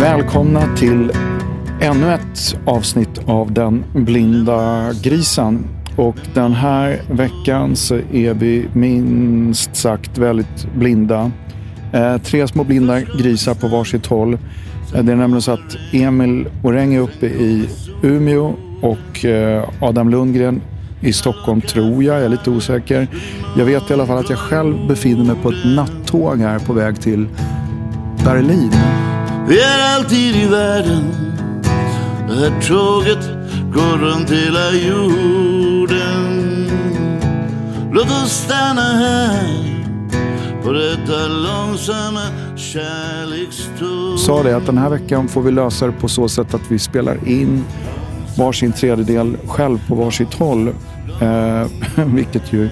Välkomna till ännu ett avsnitt av Den blinda grisen. Och den här veckan så är vi minst sagt väldigt blinda. Eh, tre små blinda grisar på varsitt håll. Eh, det är nämligen så att Emil Oräng är uppe i Umeå och eh, Adam Lundgren i Stockholm tror jag, jag är lite osäker. Jag vet i alla fall att jag själv befinner mig på ett nattåg här på väg till Berlin. Vi är alltid i världen. Det här tåget går runt hela jorden. Låt oss stanna här på detta långsamma kärlekståg. Sa det att den här veckan får vi lösa det på så sätt att vi spelar in varsin tredjedel själv på varsitt håll. Eh, vilket ju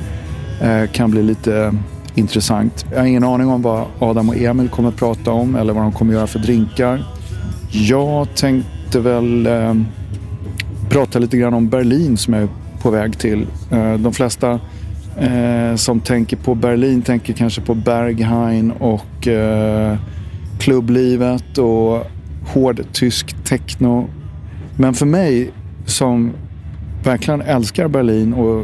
eh, kan bli lite intressant. Jag har ingen aning om vad Adam och Emil kommer att prata om eller vad de kommer att göra för drinkar. Jag tänkte väl eh, prata lite grann om Berlin som jag är på väg till. Eh, de flesta eh, som tänker på Berlin tänker kanske på Berghain och eh, klubblivet och hård tysk techno. Men för mig som verkligen älskar Berlin och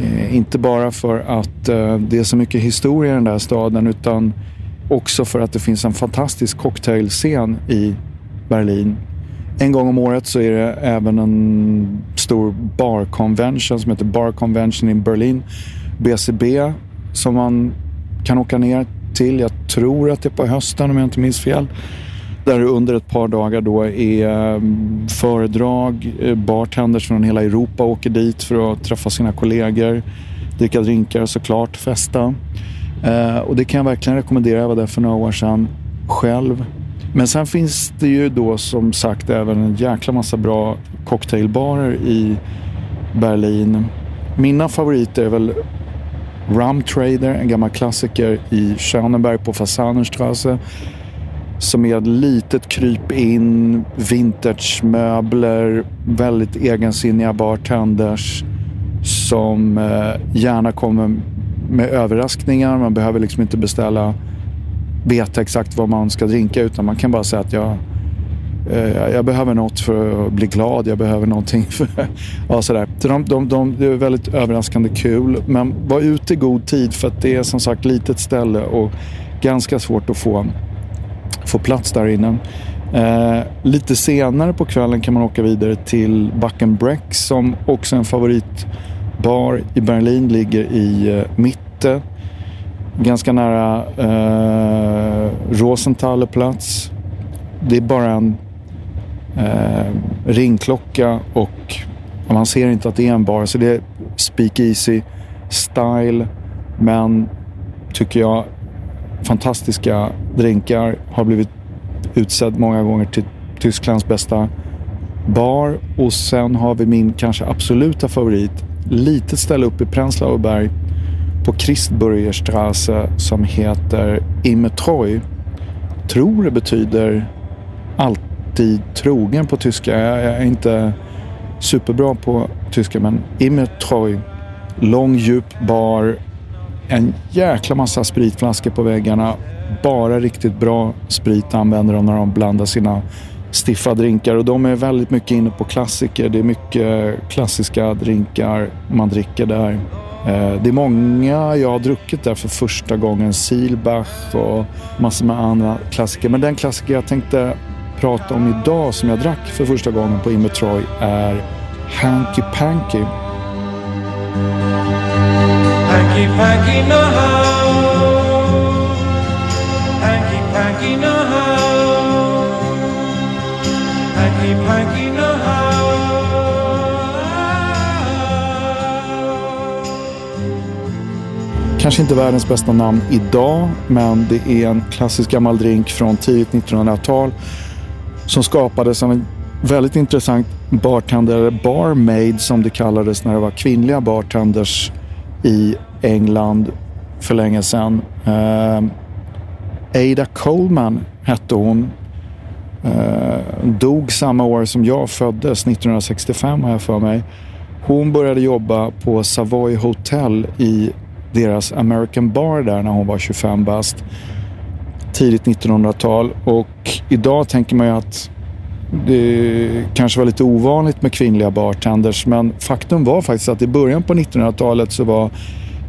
eh, inte bara för att eh, det är så mycket historia i den där staden utan också för att det finns en fantastisk cocktailscen i Berlin. En gång om året så är det även en stor bar convention som heter Bar Convention in Berlin, BCB, som man kan åka ner till. Jag tror att det är på hösten om jag inte minns fel. Där det under ett par dagar då är ehm, föredrag, eh, bartenders från hela Europa åker dit för att träffa sina kollegor, dricka drinkar såklart, festa. Eh, och det kan jag verkligen rekommendera. Jag var där för några år sedan själv. Men sen finns det ju då som sagt även en jäkla massa bra cocktailbarer i Berlin. Mina favoriter är väl Rum Trader, en gammal klassiker i Schöneberg på Fasanerstrasse som är ett litet kryp in, vintagemöbler, väldigt egensinniga bartenders som eh, gärna kommer med överraskningar. Man behöver liksom inte beställa, veta exakt vad man ska dricka utan man kan bara säga att jag, eh, jag behöver något för att bli glad, jag behöver någonting för... ja, sådär. De, de, de, det är väldigt överraskande kul men var ute i god tid för att det är som sagt litet ställe och ganska svårt att få få plats där inne. Eh, lite senare på kvällen kan man åka vidare till Buckenbreck som också är en favoritbar i Berlin. Ligger i eh, Mitte. Ganska nära eh, Rosenthalerplatz. Det är bara en eh, ringklocka och man ser inte att det är en bar. Så det är speakeasy style. Men tycker jag fantastiska drinkar. Har blivit utsedd många gånger till Tysklands bästa bar. Och sen har vi min kanske absoluta favorit. Litet ställe uppe i Prenzlauer Berg på Christburgerstrasse som heter Immetreu. Tror det betyder alltid trogen på tyska. Jag är inte superbra på tyska men Immetreu. Lång djup bar en jäkla massa spritflaskor på väggarna. Bara riktigt bra sprit använder de när de blandar sina stiffa drinkar. Och de är väldigt mycket inne på klassiker. Det är mycket klassiska drinkar man dricker där. Eh, det är många jag har druckit där för första gången. Silbach och massor med andra klassiker. Men den klassiker jag tänkte prata om idag som jag drack för första gången på Immetroy är Hanky Panky. Hanky panky no how. Hanky panky no how. Hanky panky no how. Kanske inte världens bästa namn idag, men det är en klassisk gammal drink från tidigt 1900-tal som skapades av en väldigt intressant bartender, eller barmaid som det kallades när det var kvinnliga bartenders i England för länge sedan. Ehm, Ada Coleman hette hon. Uh, dog samma år som jag föddes, 1965 har jag för mig. Hon började jobba på Savoy Hotel i deras American Bar där när hon var 25 bast. tidigt 1900-tal. Och idag tänker man ju att det kanske var lite ovanligt med kvinnliga bartenders. Men faktum var faktiskt att i början på 1900-talet så var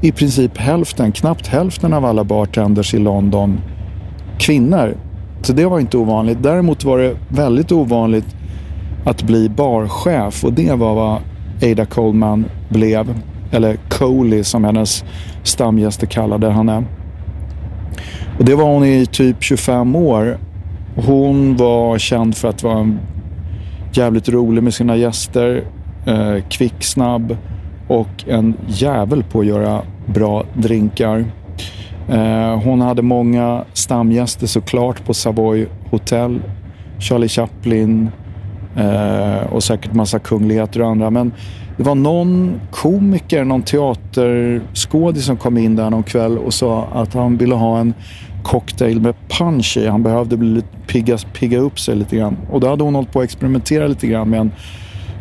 i princip hälften, knappt hälften av alla bartenders i London kvinnor. Så det var inte ovanligt. Däremot var det väldigt ovanligt att bli barchef och det var vad Ada Coleman blev. Eller Coley som hennes stamgäster kallade henne. Och det var hon i typ 25 år. Hon var känd för att vara jävligt rolig med sina gäster. Eh, kvick, snabb och en jävel på att göra bra drinkar. Eh, hon hade många stamgäster såklart på Savoy Hotel. Charlie Chaplin eh, och säkert massa kungligheter och andra. Men det var någon komiker, någon teaterskådis som kom in där någon kväll och sa att han ville ha en cocktail med punch i. Han behövde bli lite pigga, pigga upp sig lite grann. Och då hade hon hållit på att experimentera lite grann med en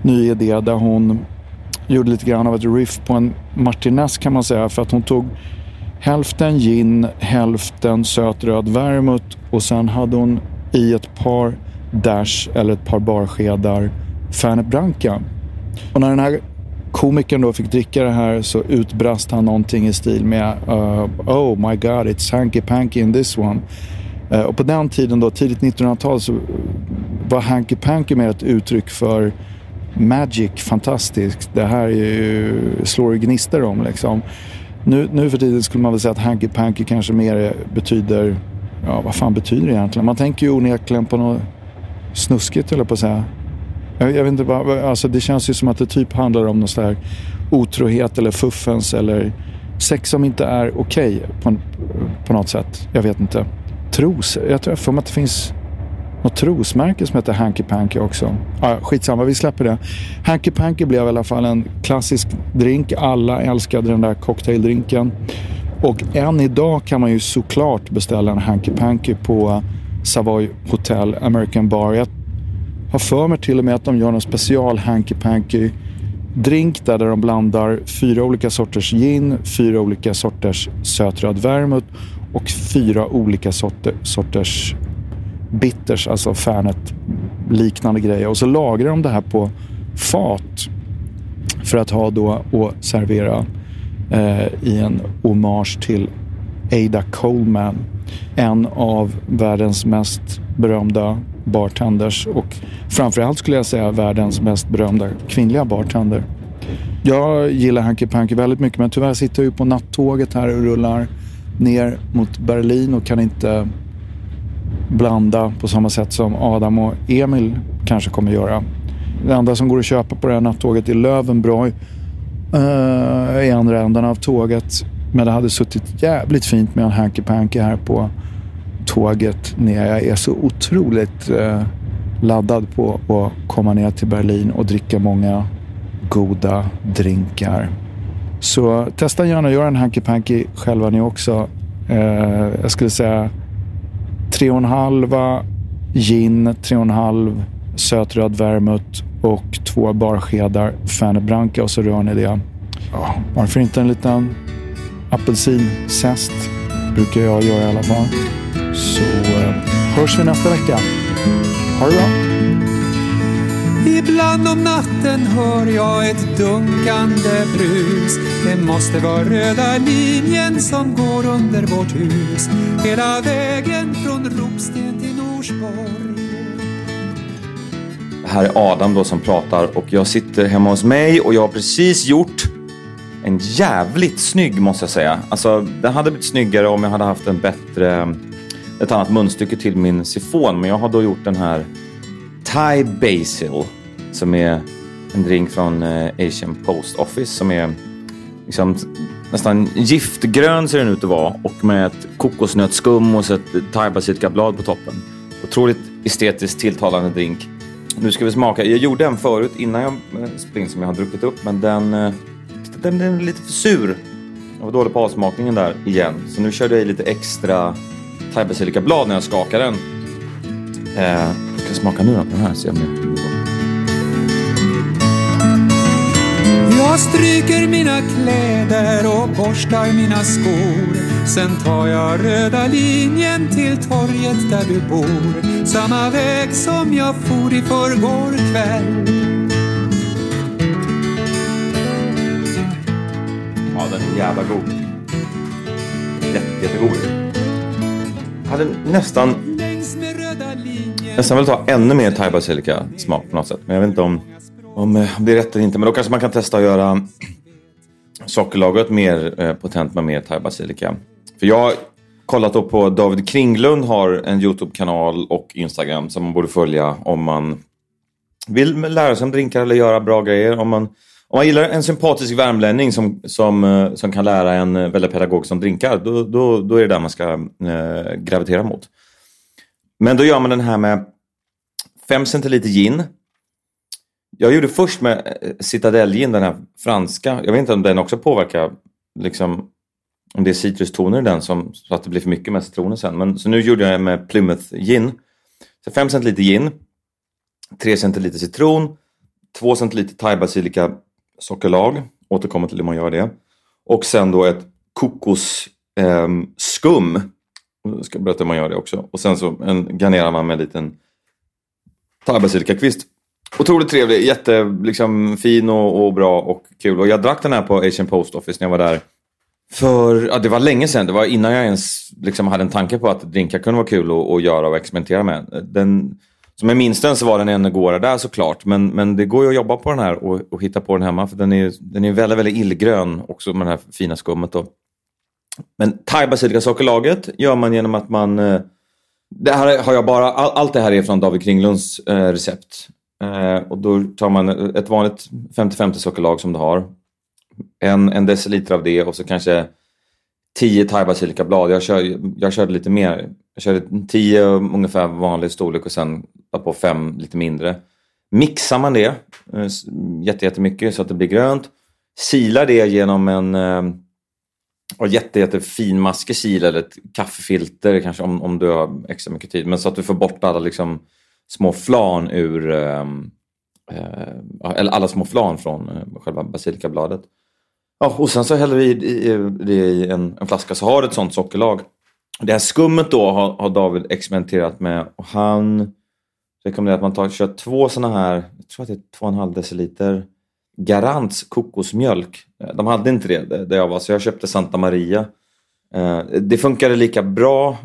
ny idé där hon gjorde lite grann av ett riff på en martinez kan man säga. För att hon tog hälften gin, hälften söt röd vermouth och sen hade hon i ett par dash eller ett par barskedar Fernet Branca. Och när den här komikern då fick dricka det här så utbrast han någonting i stil med uh, Oh my god, it's hanky panky in this one. Uh, och på den tiden då, tidigt 1900-tal, så var hanky panky mer ett uttryck för magic, fantastiskt. Det här är ju, slår gnistor om liksom. Nu, nu för tiden skulle man väl säga att hanky panky kanske mer betyder, ja vad fan betyder det egentligen? Man tänker ju onekligen på något snuskigt höll jag på att säga. Jag, jag vet inte, vad, alltså det känns ju som att det typ handlar om någon sån här otrohet eller fuffens eller sex som inte är okej okay på, på något sätt. Jag vet inte. Tros, jag tror för mig att det finns något trosmärke som heter Hanky Panky också. Ah, skitsamma, vi släpper det. Hanky Panky blev i alla fall en klassisk drink. Alla älskade den där cocktaildrinken. Och än idag kan man ju såklart beställa en Hanky Panky på Savoy Hotel American Bar. Jag har för mig till och med att de gör någon special Hanky Panky drink där, där de blandar fyra olika sorters gin, fyra olika sorters sötröd vermouth och fyra olika sorter, sorters bitters, alltså Fernet liknande grejer. Och så lagrar de det här på fat för att ha då och servera eh, i en hommage till Ada Coleman. En av världens mest berömda bartenders och framförallt skulle jag säga världens mest berömda kvinnliga bartender. Jag gillar Hanky Panky väldigt mycket men tyvärr sitter jag ju på nattåget här och rullar ner mot Berlin och kan inte blanda på samma sätt som Adam och Emil kanske kommer göra. Det enda som går att köpa på det här nattåget är Löwenbräu uh, eh, i andra änden av tåget. Men det hade suttit jävligt fint med en Hanky Panky här på tåget ner. Jag är så otroligt uh, laddad på att komma ner till Berlin och dricka många goda drinkar. Så testa gärna att göra en Hanky Panky själva ni också. Uh, jag skulle säga 3,5 gin, 3,5 sötröd vermouth och två barskedar Fernet Branca och så rör ni det. Ja, varför inte en liten apelsinzest? brukar jag göra i alla fall. Så eh, hörs vi nästa vecka. Ha det bra! Ibland om natten hör jag ett dunkande brus. Det måste vara röda linjen som går under vårt hus. Hela vägen från Ropsten till Norsborg. Här är Adam då som pratar och jag sitter hemma hos mig och jag har precis gjort en jävligt snygg måste jag säga. Alltså den hade blivit snyggare om jag hade haft en bättre, ett annat munstycke till min sifon. Men jag har då gjort den här Thai Basil som är en drink från eh, Asian Post Office som är liksom, nästan giftgrön ser den ut att vara och med ett kokosnötsskum och så ett thaibasilikablad på toppen. Otroligt estetiskt tilltalande drink. Nu ska vi smaka. Jag gjorde en förut innan jag eh, som jag har druckit upp men den, eh, den, den är lite för sur. Jag var dålig på avsmakningen där igen. Så nu körde jag i lite extra thaibasilikablad när jag skakade den. Eh, ska smaka nu då på den här. Se om jag... Jag stryker mina kläder och borstar mina skor Sen tar jag röda linjen till torget där du bor Samma väg som jag for i förrgår kväll Ja, den är jävla god. Jätte, jättegod. Jag hade nästan, nästan vilja ha ännu mer thai basilika smak på något sätt. Men jag vet inte om, om eh, det är rätt eller inte. Men då kanske man kan testa att göra sockerlagret mer eh, potent med mer thai basilika. För jag har kollat då på David Kringlund har en YouTube-kanal och Instagram som man borde följa om man vill lära sig om drinkar eller göra bra grejer. Om man, om man gillar en sympatisk värmlänning som, som, eh, som kan lära en eh, väldigt pedagog om drinkar, då, då, då är det där man ska eh, gravitera mot. Men då gör man den här med 5 centiliter gin. Jag gjorde först med eh, citadellgin, den här franska. Jag vet inte om den också påverkar, liksom, om det är citrustoner i den som, så att det blir för mycket med citroner sen. Men, så nu gjorde jag med Plymouth gin. Så 5 centiliter gin, 3 centiliter citron, 2 centiliter thaibasilika-sockerlag Återkommer till hur man gör det. Och sen då ett kokosskum. Ehm, skum. Jag ska berätta hur man gör det också. Och sen så en, garnerar man med en liten thaibasilikakvist. Otroligt trevlig, Jättefin liksom, fin och, och bra och kul. Och jag drack den här på Asian Post Office när jag var där. För, ja, det var länge sedan, det var innan jag ens liksom, hade en tanke på att drinkar kunde vara kul att, att göra och experimentera med. Den, som jag minns den så var den en gåra där såklart, men, men det går ju att jobba på den här och, och hitta på den hemma för den är, den är väldigt, väldigt illgrön också med det här fina skummet. Då. Men thai basilikasockerlaget gör man genom att man... Eh, det här har jag bara, all, allt det här är från David Kringlunds eh, recept. Eh, och då tar man ett vanligt 50-50 sockerlag som du har. En, en deciliter av det och så kanske 10 thai basilikablad. Jag, kör, jag körde lite mer. Jag körde 10 ungefär vanlig storlek och sen la på 5 lite mindre. Mixar man det eh, jätte, jättemycket så att det blir grönt. Silar det genom en eh, och jätte, jättefin maskekil eller ett kaffefilter kanske om, om du har extra mycket tid. Men så att du får bort alla liksom, små flan ur ehm, eh, eller alla små flan från eh, själva basilikabladet. Ja, och sen så häller vi i, i, det i en, en flaska så har du ett sånt sockerlag. Det här skummet då har, har David experimenterat med och han rekommenderar att man tar, kör två såna här, jag tror att det är 2,5 deciliter Garants kokosmjölk. Eh, de hade inte det eh, där- jag var så jag köpte Santa Maria. Eh, det funkade lika bra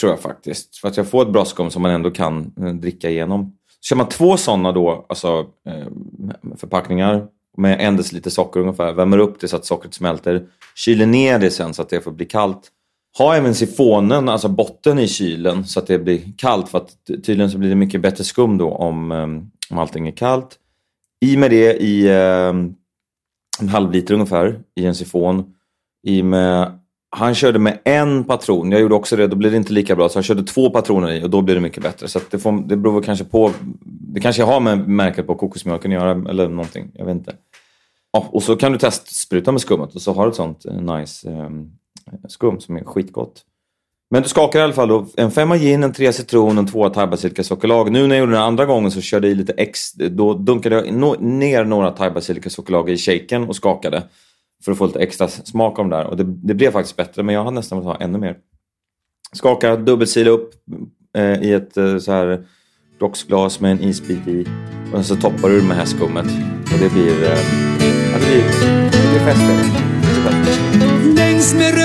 tror jag faktiskt. För att jag får ett bra skum som man ändå kan dricka igenom. Kör man två sådana då, alltså förpackningar med en deciliter socker ungefär, värmer upp det så att sockret smälter, kyler ner det sen så att det får bli kallt. Ha även sifonen, alltså botten i kylen så att det blir kallt för att tydligen så blir det mycket bättre skum då om, om allting är kallt. I med det i eh, en halv liter ungefär i en sifon. I med, han körde med en patron, jag gjorde också det, då blir det inte lika bra. Så han körde två patroner i och då blir det mycket bättre. Så att det, får, det beror väl kanske på, det kanske har med märket på kokosmjölken att göra eller någonting, jag vet inte. Ja, och så kan du testspruta med skummet och så har du ett sånt eh, nice eh, skum som är skitgott. Men du skakar i alla fall då, en femma gin, en trea citron, en tvåa thaibasilika sockerlag. Nu när jag gjorde den andra gången så körde jag i lite ex, då dunkade jag no, ner några thaibasilika sockerlag i shaken och skakade. För att få lite extra smak av de där. Och det, det blev faktiskt bättre, men jag hade nästan velat ha ännu mer. Skaka, dubbelsila upp eh, i ett eh, så här rocksglas med en isbit i. Och så toppar du med det här skummet. Och det blir... Eh, det blir, det blir festligt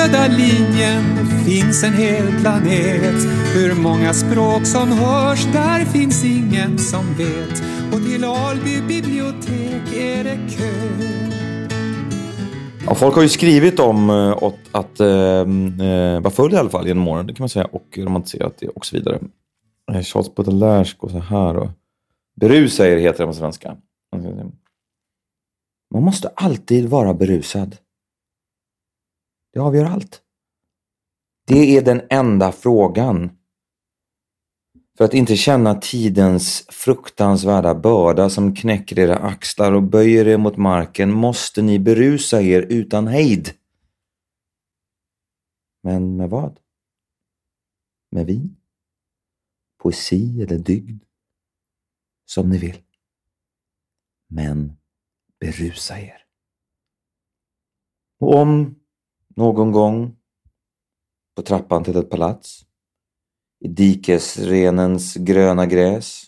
röda linjen finns en hel planet Hur många språk som hörs, där finns ingen som vet Och till Alby bibliotek är det kö Ja, folk har ju skrivit om eh, att, att äh, vara full i alla fall genom åren, det kan man säga, och romantiserat det och så vidare. Charles Baudelaire går så här och Berusa er heter det på svenska. Man måste alltid vara berusad. Det avgör allt. Det är den enda frågan. För att inte känna tidens fruktansvärda börda som knäcker era axlar och böjer er mot marken måste ni berusa er utan hejd. Men med vad? Med vin? Poesi eller dygd? Som ni vill. Men berusa er. Och om någon gång på trappan till ett palats. I dikesrenens gröna gräs.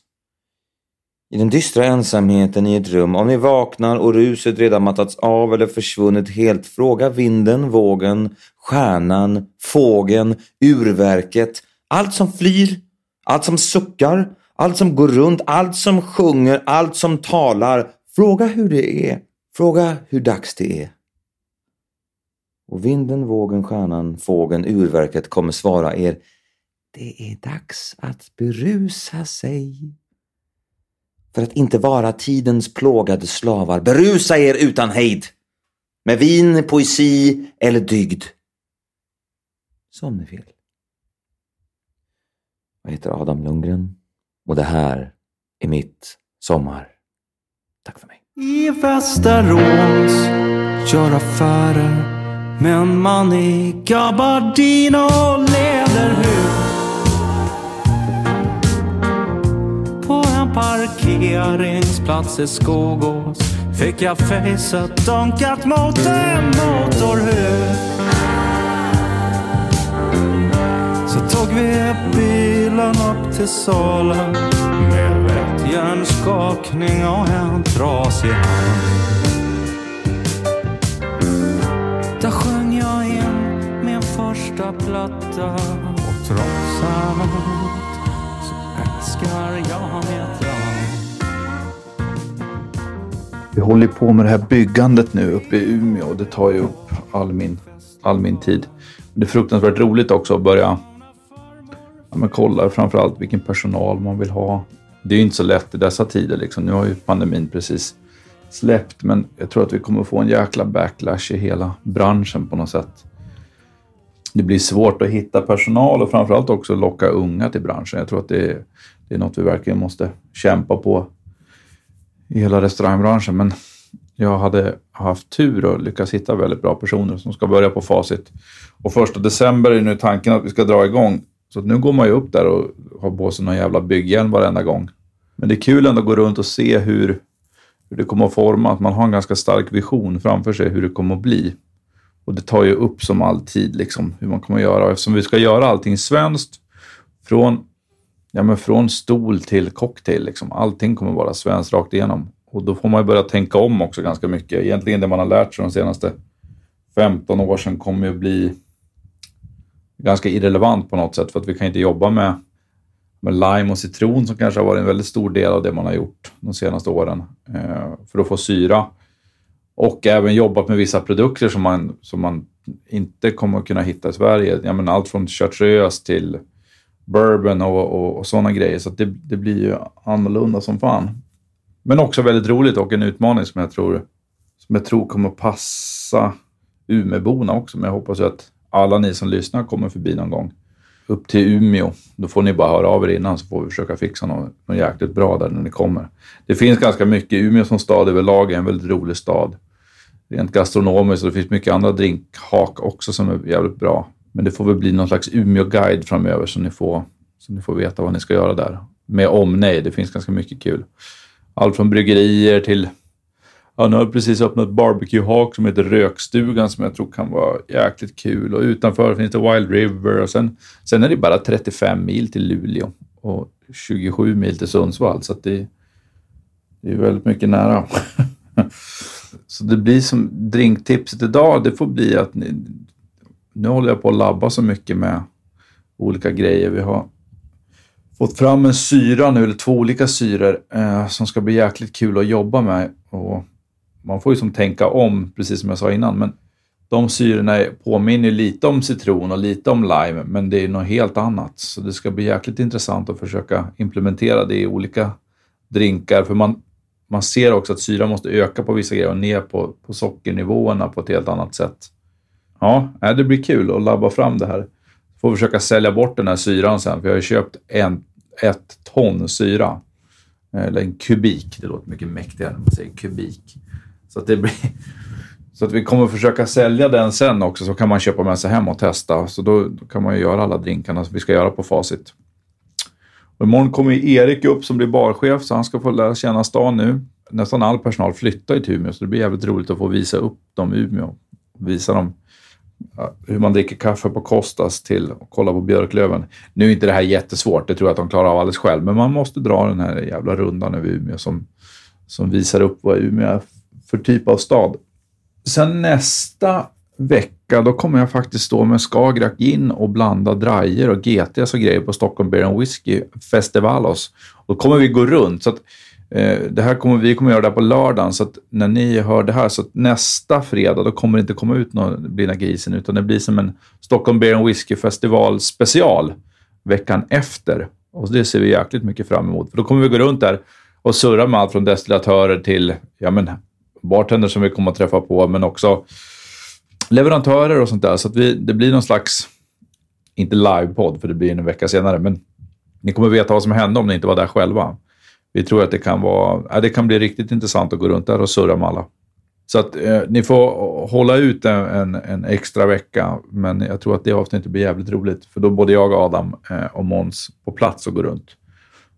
I den dystra ensamheten i ett rum, om ni vaknar och ruset redan mattats av eller försvunnit helt, fråga vinden, vågen, stjärnan, fågeln, urverket, allt som flyr, allt som suckar, allt som går runt, allt som sjunger, allt som talar. Fråga hur det är. Fråga hur dags det är. Och vinden, vågen, stjärnan, fågeln, urverket kommer svara er. Det är dags att berusa sig. För att inte vara tidens plågade slavar. Berusa er utan hejd. Med vin, poesi eller dygd. Som ni vill. Jag heter Adam Lundgren och det här är mitt sommar. Tack för mig. I Västerås gör affärer med en man i gabardin och läderhus. På en parkeringsplats i Skogås fick jag facet dunkat mot en motorhuv. Så tog vi bilen upp till Sala med lätt hjärnskakning och en trasig hand. Platta och trots allt så älskar jag mitt land. Vi håller på med det här byggandet nu uppe i Umeå. Det tar ju upp all min, all min tid. Det är fruktansvärt roligt också att börja ja, men kolla framförallt vilken personal man vill ha. Det är ju inte så lätt i dessa tider. Liksom. Nu har ju pandemin precis släppt, men jag tror att vi kommer få en jäkla backlash i hela branschen på något sätt. Det blir svårt att hitta personal och framförallt också locka unga till branschen. Jag tror att det är, det är något vi verkligen måste kämpa på i hela restaurangbranschen. Men jag hade haft tur och lyckats hitta väldigt bra personer som ska börja på facit. Och första december är nu tanken att vi ska dra igång. Så att nu går man ju upp där och har på sig någon jävla bygghjälm varenda gång. Men det är kul ändå att gå runt och se hur, hur det kommer att forma. Att man har en ganska stark vision framför sig hur det kommer att bli. Och det tar ju upp som alltid liksom, hur man kommer att göra. Och eftersom vi ska göra allting svenskt, från, ja, men från stol till cocktail, liksom. allting kommer vara svenskt rakt igenom. Och då får man ju börja tänka om också ganska mycket. Egentligen det man har lärt sig de senaste 15 åren kommer ju att bli ganska irrelevant på något sätt för att vi kan inte jobba med, med lime och citron som kanske har varit en väldigt stor del av det man har gjort de senaste åren eh, för att få syra. Och även jobbat med vissa produkter som man, som man inte kommer att kunna hitta i Sverige. Jag menar, allt från chartreuse till bourbon och, och, och sådana grejer. Så det, det blir ju annorlunda som fan. Men också väldigt roligt och en utmaning som jag tror, som jag tror kommer passa Umeåborna också. Men jag hoppas ju att alla ni som lyssnar kommer förbi någon gång upp till Umeå. Då får ni bara höra av er innan så får vi försöka fixa något, något jäkligt bra där när ni kommer. Det finns ganska mycket. Umeå som stad överlag är en väldigt rolig stad. Rent gastronomiskt och det finns mycket andra drinkhak också som är jävligt bra. Men det får väl bli någon slags Umeå-guide framöver så ni, får, så ni får veta vad ni ska göra där. Med omnejd, det finns ganska mycket kul. Allt från bryggerier till Ja, nu har jag precis öppnat barbecue-hak som heter Rökstugan som jag tror kan vara jäkligt kul. Och utanför finns det Wild River och sen, sen är det bara 35 mil till Luleå och 27 mil till Sundsvall. Så det, det är väldigt mycket nära. så det blir som drinktipset idag, det får bli att ni, nu håller jag på att labba så mycket med olika grejer. Vi har fått fram en syra nu, eller två olika syror eh, som ska bli jäkligt kul att jobba med. Och man får ju som tänka om, precis som jag sa innan, men de syrorna påminner lite om citron och lite om lime, men det är något helt annat. Så det ska bli jäkligt intressant att försöka implementera det i olika drinkar, för man, man ser också att syra måste öka på vissa grejer och ner på, på sockernivåerna på ett helt annat sätt. Ja, äh, det blir kul att labba fram det här. Får försöka sälja bort den här syran sen, för jag har ju köpt en, ett ton syra. Eller en kubik, det låter mycket mäktigare när man säger kubik. Så att, det blir, så att vi kommer försöka sälja den sen också, så kan man köpa med sig hem och testa. Så då, då kan man ju göra alla drinkarna som vi ska göra på facit. Och imorgon kommer Erik upp som blir barchef, så han ska få lära känna stan nu. Nästan all personal flyttar ju till Umeå, så det blir jävligt roligt att få visa upp dem i Umeå. Visa dem hur man dricker kaffe på Kostas till och kolla på Björklöven. Nu är inte det här jättesvårt, det tror jag att de klarar av alldeles själv, men man måste dra den här jävla rundan över Umeå som, som visar upp vad Umeå är för typ av stad. Sen nästa vecka, då kommer jag faktiskt stå med Skagerrak Gin och blanda drajer och GTs och grejer på Stockholm Beer and Whiskey Festivalos. Då kommer vi gå runt. Så att, eh, det här kommer, vi kommer göra det här på lördagen, så att när ni hör det här, så att nästa fredag, då kommer det inte komma ut någon Blinda grisen, utan det blir som en Stockholm Beer and Whiskey Festival special veckan efter. Och det ser vi jäkligt mycket fram emot. För då kommer vi gå runt där och surra med allt från destillatörer till ja, men, bartender som vi kommer att träffa på, men också leverantörer och sånt där. Så att vi, det blir någon slags, inte livepodd, för det blir en vecka senare, men ni kommer veta vad som hände om ni inte var där själva. Vi tror att det kan, vara, det kan bli riktigt intressant att gå runt där och surra med alla. Så att eh, ni får hålla ut en, en, en, extra vecka, men jag tror att det avsnittet blir jävligt roligt. För då både jag, Adam eh, och Måns på plats och går runt.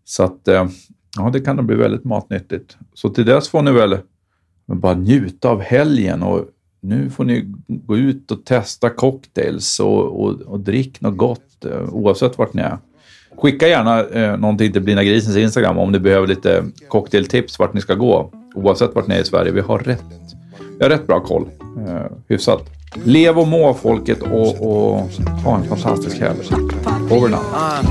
Så att, eh, ja, det kan nog bli väldigt matnyttigt. Så till dess får ni väl bara njuta av helgen och nu får ni gå ut och testa cocktails och, och, och drick något gott eh, oavsett vart ni är. Skicka gärna eh, någonting till Blina Grisens Instagram om ni behöver lite cocktailtips vart ni ska gå. Oavsett vart ni är i Sverige. Vi har rätt, vi har rätt bra koll. Eh, hyfsat. Lev och må folket och, och ha en fantastisk helg. Over now. Ah.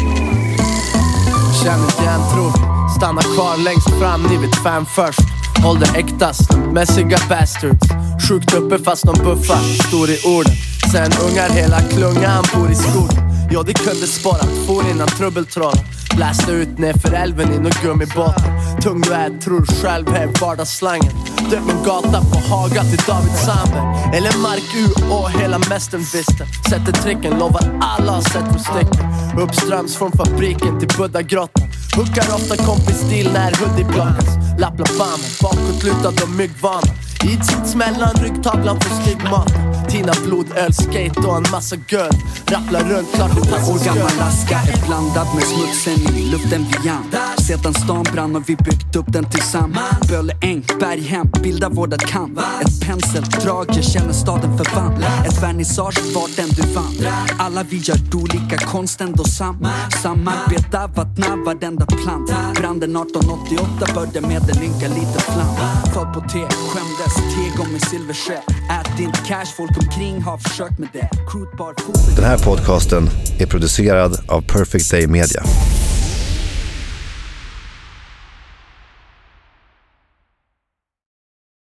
Känner igen tron Stanna kvar längst fram, ni vet fan först Håll det äktast, mässiga bastards Sjukt uppe fast de buffar, stor i orden Sen ungar hela klungan bor i skogen Ja det kunde spara, for innan trubbeltrollen. Blästa ut nerför älven i nån gummibåt. Tung du är, tror själv här vardagsslangen. Döpt en gata på Haga till David Sandberg. Eller Mark U och hela mästern visste Sätter tricken, lovar alla har sett hur sticker Uppströms från fabriken till Buddhagrottan. Hookar ofta kompis-stil när hoodie plockas Lapplabama, bakåtlutad och myggvana i tits mellan ryggtavlan för stigmat Tina blodöl, skate och en massa girl. Rapplar runt, klart det passar År gammal skön. aska är blandad med smutsen i luften vi an Sedan stan brann har vi byggt upp den tillsammans. Böle äng, berghem, bildar vårdat kamp. Ett penseldrag, jag känner staden förvann Ett vernissage, vart än du vandrar. Alla vi gör olika, konst ändå samma. Samarbeta, vattna varenda plant. Branden 1888 började med en ynka liten flam. Föll på te, skämdes, tegång med silversked Ät inte cash, folk omkring har försökt med det Den här podcasten är producerad av Perfect Day Media.